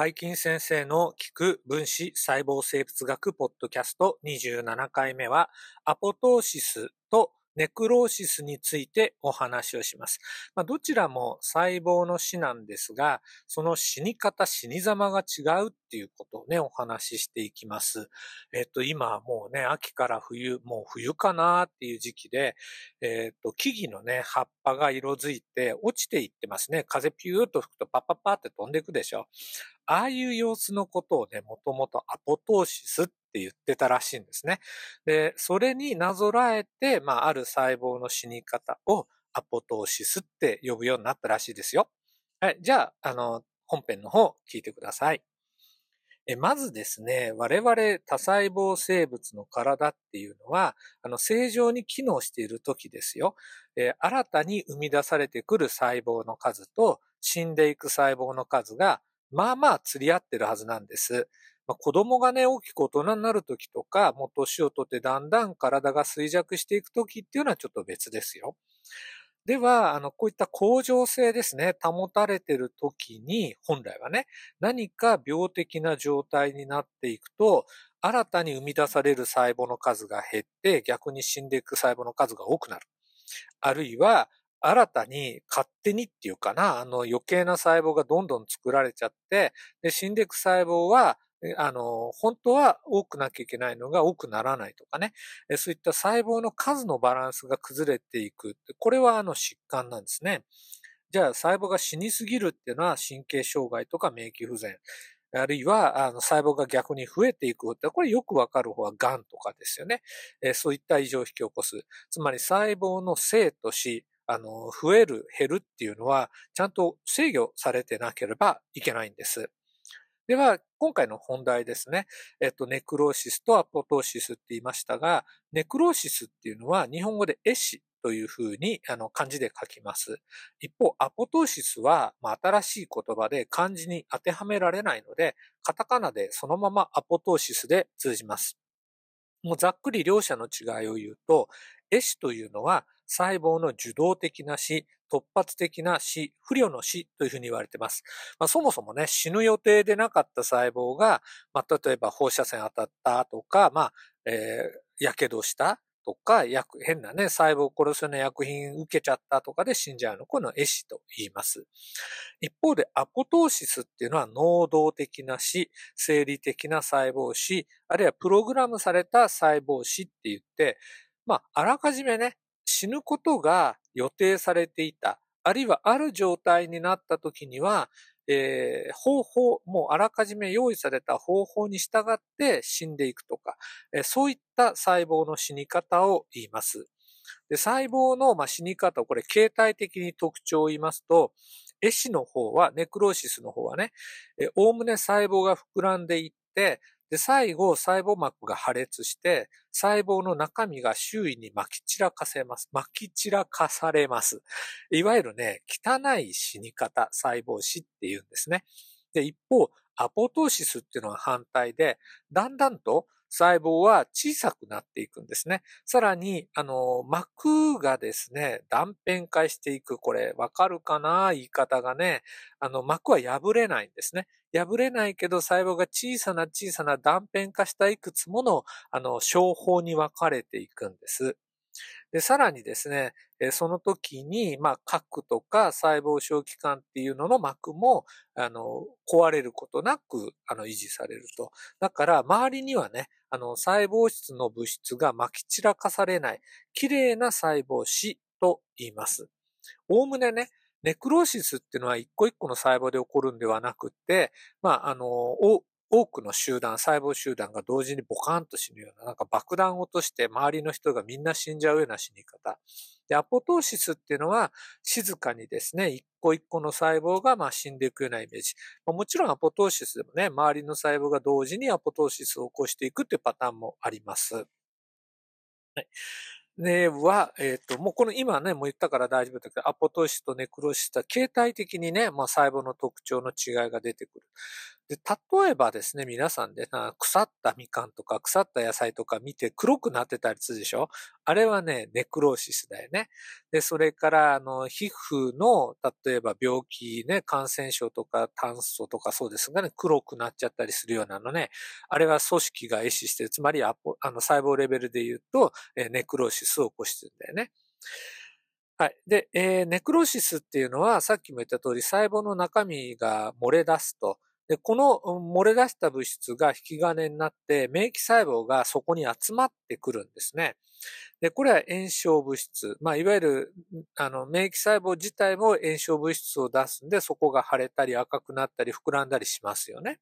バイキン先生の聞く分子細胞生物学ポッドキャスト27回目はアポトーシスとネクローシスについてお話をします。まあ、どちらも細胞の死なんですが、その死に方、死に様が違うっていうことをね、お話ししていきます。えっと、今もうね、秋から冬、もう冬かなっていう時期で、えっと、木々のね、葉っぱが色づいて落ちていってますね。風ピューっと吹くとパッパッパって飛んでいくでしょ。ああいう様子のことをね、もともとアポトーシスって言ってたらしいんですね。で、それになぞらえて、まあ、ある細胞の死に方をアポトーシスって呼ぶようになったらしいですよ。はい。じゃあ、あの、本編の方聞いてください。えまずですね、我々多細胞生物の体っていうのは、あの、正常に機能している時ですよ。え新たに生み出されてくる細胞の数と死んでいく細胞の数がまあまあ釣り合ってるはずなんです。まあ、子供がね、大きく大人になるときとか、もう年をとってだんだん体が衰弱していくときっていうのはちょっと別ですよ。では、あの、こういった恒常性ですね、保たれてるときに、本来はね、何か病的な状態になっていくと、新たに生み出される細胞の数が減って、逆に死んでいく細胞の数が多くなる。あるいは、新たに勝手にっていうかな、あの余計な細胞がどんどん作られちゃって、で、死んでいく細胞は、あの、本当は多くなきゃいけないのが多くならないとかね、そういった細胞の数のバランスが崩れていく。これはあの疾患なんですね。じゃあ細胞が死にすぎるっていうのは神経障害とか免疫不全。あるいは、あの、細胞が逆に増えていくって、これよくわかる方は癌とかですよね。えそういった異常を引き起こす。つまり細胞の生と死、あの、増える、減るっていうのは、ちゃんと制御されてなければいけないんです。では、今回の本題ですね。えっと、ネクローシスとアポトーシスって言いましたが、ネクローシスっていうのは日本語で絵師というふうにあの漢字で書きます。一方、アポトーシスは、まあ、新しい言葉で漢字に当てはめられないので、カタカナでそのままアポトーシスで通じます。もうざっくり両者の違いを言うと、絵師というのは細胞の受動的な死、突発的な死、不慮の死というふうに言われています。まあ、そもそもね、死ぬ予定でなかった細胞が、まあ、例えば放射線当たったとか、まあ、えー、やけどしたとか、薬変なね、細胞を殺すような薬品受けちゃったとかで死んじゃうの。このを壊死と言います。一方で、アポトーシスっていうのは能動的な死、生理的な細胞死、あるいはプログラムされた細胞死って言って、まあ、あらかじめね、死ぬことが予定されていた、あるいはある状態になった時には、えー、方法、もうあらかじめ用意された方法に従って死んでいくとか、えー、そういった細胞の死に方を言います。で細胞の、まあ、死に方、これ形態的に特徴を言いますと、壊死の方は、ネクローシスの方はね、おおむね細胞が膨らんでいって、で、最後、細胞膜が破裂して、細胞の中身が周囲に撒き散らかせます。撒き散らかされます。いわゆるね、汚い死に方、細胞死っていうんですね。で、一方、アポトーシスっていうのは反対で、だんだんと細胞は小さくなっていくんですね。さらに、あの、膜がですね、断片化していく。これ、わかるかな言い方がね。あの、膜は破れないんですね。破れないけど細胞が小さな小さな断片化したいくつもの、あの、小胞に分かれていくんです。で、さらにですね、その時に、まあ、核とか細胞小器官っていうのの膜も、あの、壊れることなく、あの、維持されると。だから、周りにはね、あの、細胞質の物質が撒き散らかされない、綺麗な細胞死と言います。おおむねね、ネクローシスっていうのは一個一個の細胞で起こるんではなくて、まあ、あの、多くの集団、細胞集団が同時にボカンと死ぬような、なんか爆弾を落として周りの人がみんな死んじゃうような死に方。で、アポトーシスっていうのは静かにですね、一個一個の細胞がま死んでいくようなイメージ。もちろんアポトーシスでもね、周りの細胞が同時にアポトーシスを起こしていくっていうパターンもあります。はい。ねは、えっ、ー、と、もうこの今ね、もう言ったから大丈夫だけど、アポトーシスとネクロシスは形態的にね、まあ細胞の特徴の違いが出てくる。で、例えばですね、皆さんでな、腐ったみかんとか腐った野菜とか見て黒くなってたりするでしょ？あれはね、ネクローシスだよね。で、それから、あの、皮膚の、例えば病気ね、感染症とか炭素とかそうですがね、黒くなっちゃったりするようなのね、あれは組織が壊死してる、つまりアポあの細胞レベルで言うと、えネクローシスを起こしてるんだよね。はい。で、えー、ネクローシスっていうのは、さっきも言った通り、細胞の中身が漏れ出すと。で、この漏れ出した物質が引き金になって、免疫細胞がそこに集まってくるんですね。で、これは炎症物質。まあ、いわゆる、あの、免疫細胞自体も炎症物質を出すんで、そこが腫れたり赤くなったり膨らんだりしますよね。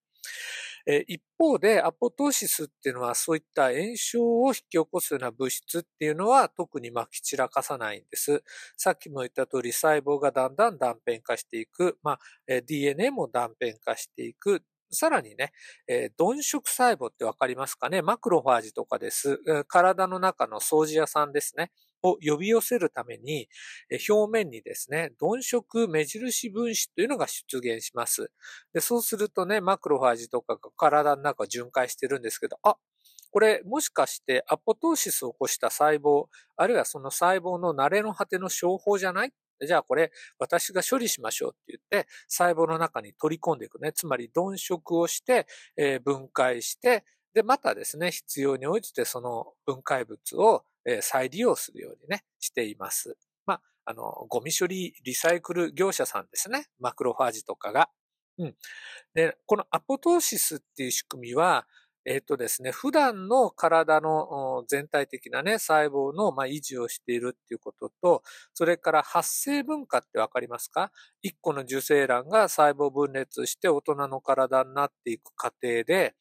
え一方で、アポトーシスっていうのはそういった炎症を引き起こすような物質っていうのは特にまき散らかさないんです。さっきも言った通り細胞がだんだん断片化していく。まあ、DNA も断片化していく。さらにね、えー、鈍色細胞ってわかりますかね？マクロファージとかです。体の中の掃除屋さんですね。を呼び寄せるために、表面にですね、鈍色目印分子というのが出現します。でそうするとね、マクロファージとかが体の中を巡回してるんですけど、あ、これもしかしてアポトーシスを起こした細胞、あるいはその細胞の慣れの果ての商法じゃない？じゃあこれ私が処理しましょうって言って細胞の中に取り込んでいくね。つまり鈍色をして、えー、分解して、で、またですね、必要に応じてその分解物を再利用するようにね、しています。まあ、あの、ゴミ処理リサイクル業者さんですね。マクロファージとかが。うん。で、このアポトーシスっていう仕組みは、えっ、とですね、普段の体の全体的なね、細胞の、ま、維持をしているっていうことと、それから発生分化ってわかりますか ?1 個の受精卵が細胞分裂して大人の体になっていく過程で、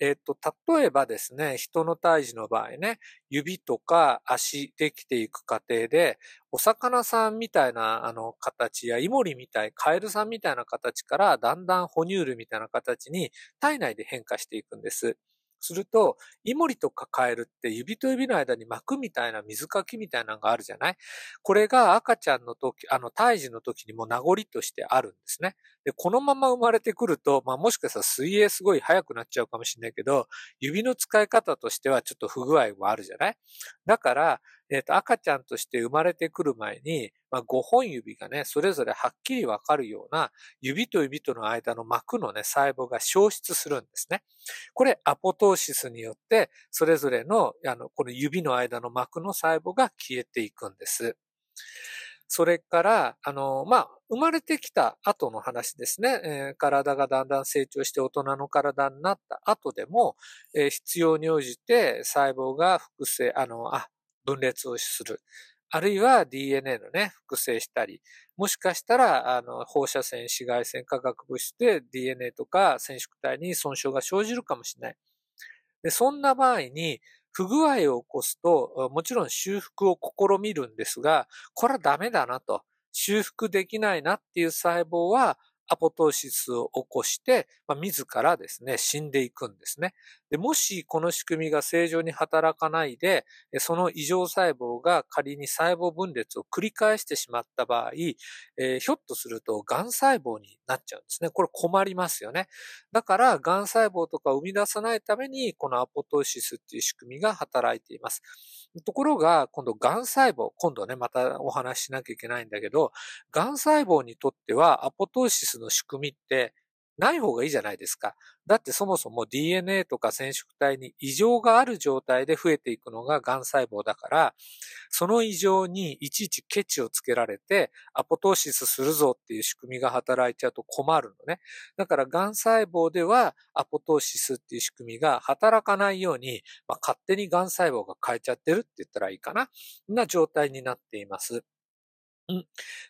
えっ、と、例えばですね、人の胎児の場合ね、指とか足できていく過程で、お魚さんみたいなあの形やイモリみたい、カエルさんみたいな形からだんだん哺乳類みたいな形に体内で変化していくんです。すると、イモリとかカエルって指と指の間に膜みたいな水かきみたいなのがあるじゃない？これが赤ちゃんの時、あの、胎児の時にも名残としてあるんですね。で、このまま生まれてくると、まあもしかしたら水泳すごい速くなっちゃうかもしれないけど、指の使い方としてはちょっと不具合もあるじゃない？だから、えっ、ー、と、赤ちゃんとして生まれてくる前に、まあ、5本指がね、それぞれはっきりわかるような、指と指との間の膜のね、細胞が消失するんですね。これ、アポトーシスによって、それぞれの、あの、この指の間の膜の細胞が消えていくんです。それから、あの、まあ、生まれてきた後の話ですね、えー、体がだんだん成長して大人の体になった後でも、えー、必要に応じて細胞が複製、あの、あ、分裂をする。あるいは DNA のね、複製したり、もしかしたら、あの、放射線、紫外線、化学物質で DNA とか染色体に損傷が生じるかもしれない。で、そんな場合に、不具合を起こすと、もちろん修復を試みるんですが、これはダメだなと。修復できないなっていう細胞は、アポトーシスを起こして、まあ、自らですね、死んでいくんですね。でもしこの仕組みが正常に働かないで、その異常細胞が仮に細胞分裂を繰り返してしまった場合、えー、ひょっとすると癌細胞になっちゃうんですね。これ困りますよね。だから、癌細胞とか生み出さないために、このアポトーシスっていう仕組みが働いています。ところが、今度、癌細胞、今度ね、またお話ししなきゃいけないんだけど、癌細胞にとっては、アポトーシスの仕組みって、ない方がいいじゃないですか。だってそもそも DNA とか染色体に異常がある状態で増えていくのが癌細胞だから、その異常にいちいちケチをつけられて、アポトーシスするぞっていう仕組みが働いちゃうと困るのね。だから癌細胞ではアポトーシスっていう仕組みが働かないように、まあ、勝手に癌細胞が変えちゃってるって言ったらいいかな。な状態になっています。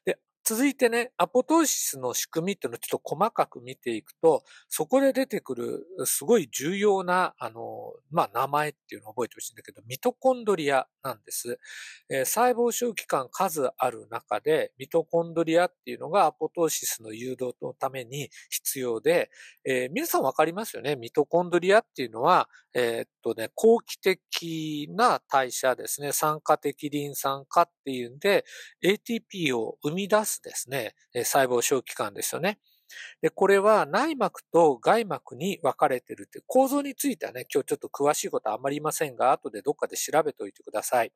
で、続いてね、アポトーシスの仕組みっていうのをちょっと細かく見ていくと、そこで出てくるすごい重要な、あの、まあ、名前っていうのを覚えてほしいんだけど、ミトコンドリアなんです。えー、細胞周期間数ある中で、ミトコンドリアっていうのがアポトーシスの誘導のために必要で、えー、皆さんわかりますよね？ミトコンドリアっていうのは、えー、っとね、後期的な代謝ですね。酸化的リン酸化っていうんで、ATP を生み出すですね、細胞小器官ですよね。で、これは内膜と外膜に分かれてるって構造についてはね、今日ちょっと詳しいことはあんまりいませんが、後でどっかで調べておいてください。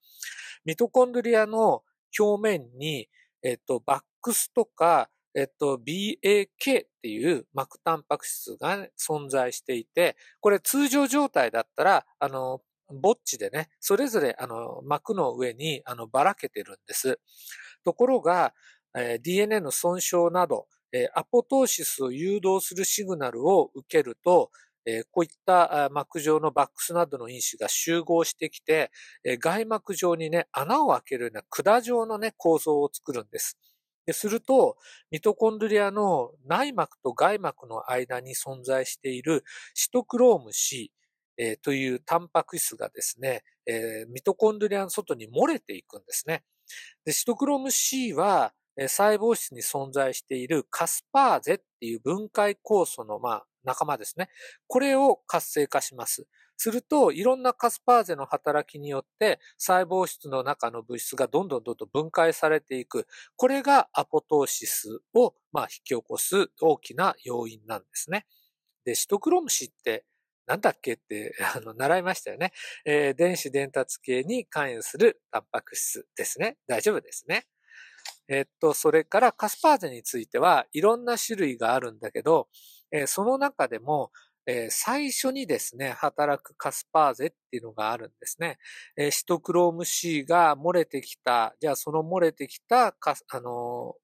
ミトコンドリアの表面に、えっと、バックスとか、えっと、BAK っていう膜タンパク質が、存在していて、これ通常状態だったら、あの、ぼっちでね、それぞれあの膜の上にあのばらけてるんです。ところが、えー、DNA の損傷など、えアポトーシスを誘導するシグナルを受けると、えこういった膜状のバックスなどの因子が集合してきて、え外膜状にね、穴を開けるような管状のね、構造を作るんです。すると、ミトコンドリアの内膜と外膜の間に存在しているシトクローム C、えというタンパク質がですね、えミトコンドリアの外に漏れていくんですね。でシトクローム C は、細胞質に存在しているカスパーゼっていう分解酵素の、まあ、仲間ですね。これを活性化します。すると、いろんなカスパーゼの働きによって、細胞質の中の物質がどんどんどんどん分解されていく。これがアポトーシスを、まあ、引き起こす大きな要因なんですね。で、シトクロムシってなんだっけって、あの、習いましたよね。えー、電子伝達系に関与するタンパク質ですね。大丈夫ですね。えっと、それからカスパーゼについてはいろんな種類があるんだけど、えー、その中でも、えー、最初にですね、働くカスパーゼっていうのがあるんですね。えー、シトクローム C が漏れてきた、じゃあその漏れてきたカス、あの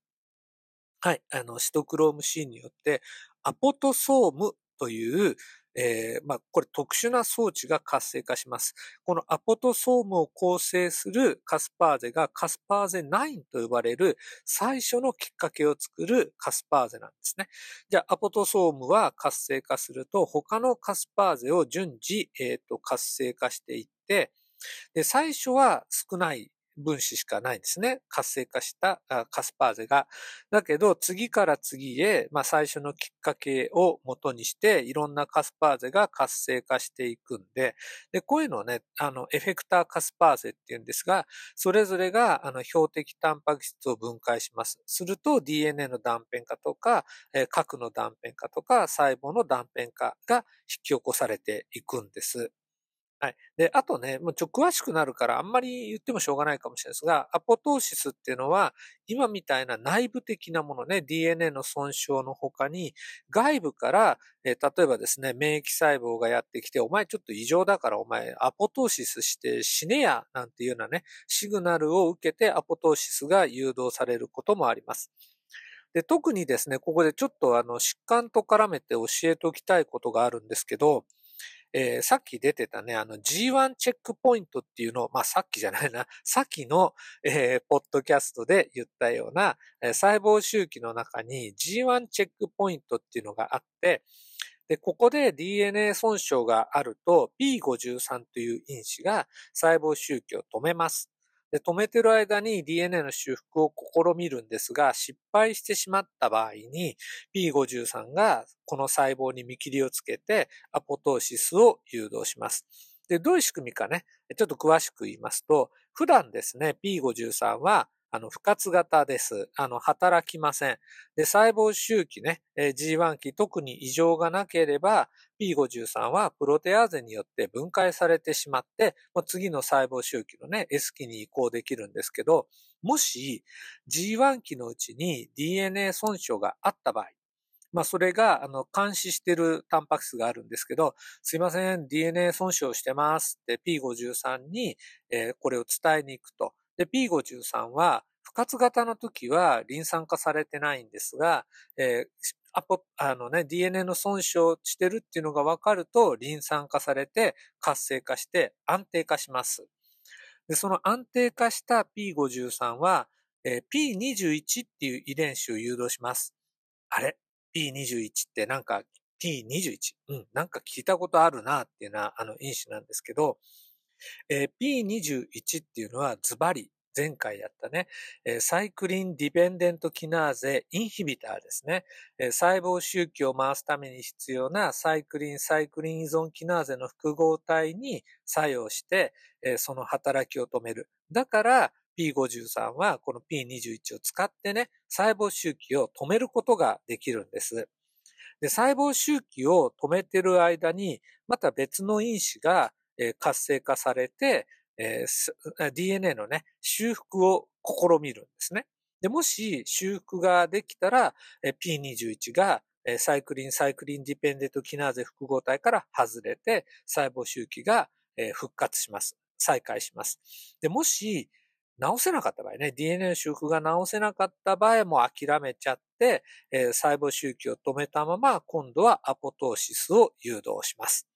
はい、あの、シトクローム C によって、アポトソームという、えー、まあ、これ特殊な装置が活性化します。このアポトソームを構成するカスパーゼがカスパーゼ9と呼ばれる最初のきっかけを作るカスパーゼなんですね。じゃあ、アポトソームは活性化すると他のカスパーゼを順次、えーと活性化していって、で、最初は少ない分子しかないんですね。活性化したカスパーゼが。だけど、次から次へ、まあ最初のきっかけを元にして、いろんなカスパーゼが活性化していくんで、で、こういうのをね、あの、エフェクターカスパーゼっていうんですが、それぞれが、あの、標的タンパク質を分解します。すると、DNA の断片化とか、え、核の断片化とか、細胞の断片化が引き起こされていくんです。はい。で、あとね、もうちょ、詳しくなるからあんまり言ってもしょうがないかもしれないですが、アポトーシスっていうのは、今みたいな内部的なものね、DNA の損傷の他に、外部から、えー、例えばですね、免疫細胞がやってきて、お前ちょっと異常だからお前アポトーシスして死ねや、なんていうようなね、シグナルを受けてアポトーシスが誘導されることもあります。で、特にですね、ここでちょっとあの、疾患と絡めて教えておきたいことがあるんですけど、えー、さっき出てたね、あの G1 チェックポイントっていうのを、まあさっきじゃないな、さっきの、えー、ポッドキャストで言ったような、えー、細胞周期の中に G1 チェックポイントっていうのがあって、で、ここで DNA 損傷があると P53 という因子が細胞周期を止めます。で、止めてる間に DNA の修復を試みるんですが、失敗してしまった場合に P53 がこの細胞に見切りをつけてアポトーシスを誘導します。で、どういう仕組みかね、ちょっと詳しく言いますと、普段ですね、P53 はあの、不活型です。あの、働きません。で、細胞周期ね、えー G1 期特に異常がなければ、P53 はプロテアーゼによって分解されてしまって、次の細胞周期のね、S 期に移行できるんですけど、もし G1 期のうちに DNA 損傷があった場合、まあ、それが、あの、監視してるタンパク質があるんですけど、すいません、DNA 損傷してますって P53 に、えー、これを伝えに行くと。で、P53 は、不活型の時はリン酸化されてないんですが、えー、アポ、あのね、DNA の損傷してるっていうのが分かると、リン酸化されて活性化して安定化します。で、その安定化した P53 は、えー、P21 っていう遺伝子を誘導します。あれ ?P21 ってなんか P21。うん、なんか聞いたことあるなっていうな、あの因子なんですけど、えー、P21 っていうのはズバリ前回やったね、サイクリンディペンデントキナーゼインヒビターですね。細胞周期を回すために必要なサイクリン、サイクリン依存キナーゼの複合体に作用して、その働きを止める。だから、P53 はこの P21 を使ってね、細胞周期を止めることができるんです。で、細胞周期を止めてる間に、また別の因子がえ活性化されてえ、DNA のね、修復を試みるんですね。で、もし修復ができたらえ、P21 がえサイクリン、サイクリンディペンデントキナーゼ複合体から外れて、細胞周期がえ復活します。再開します。で、もし、治せなかった場合ね、DNA の修復が治せなかった場合も諦めちゃって、えー、細胞周期を止めたまま、今度はアポトーシスを誘導します。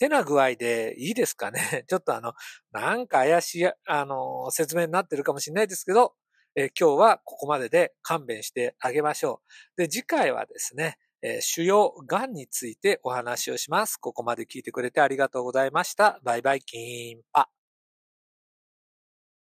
てな具合でいいですかね ちょっとあの、なんか怪しい、あの、説明になってるかもしれないですけど、えー、今日はここまでで勘弁してあげましょう。で、次回はですね、えー、腫瘍、癌についてお話をします。ここまで聞いてくれてありがとうございました。バイバイキーンパ。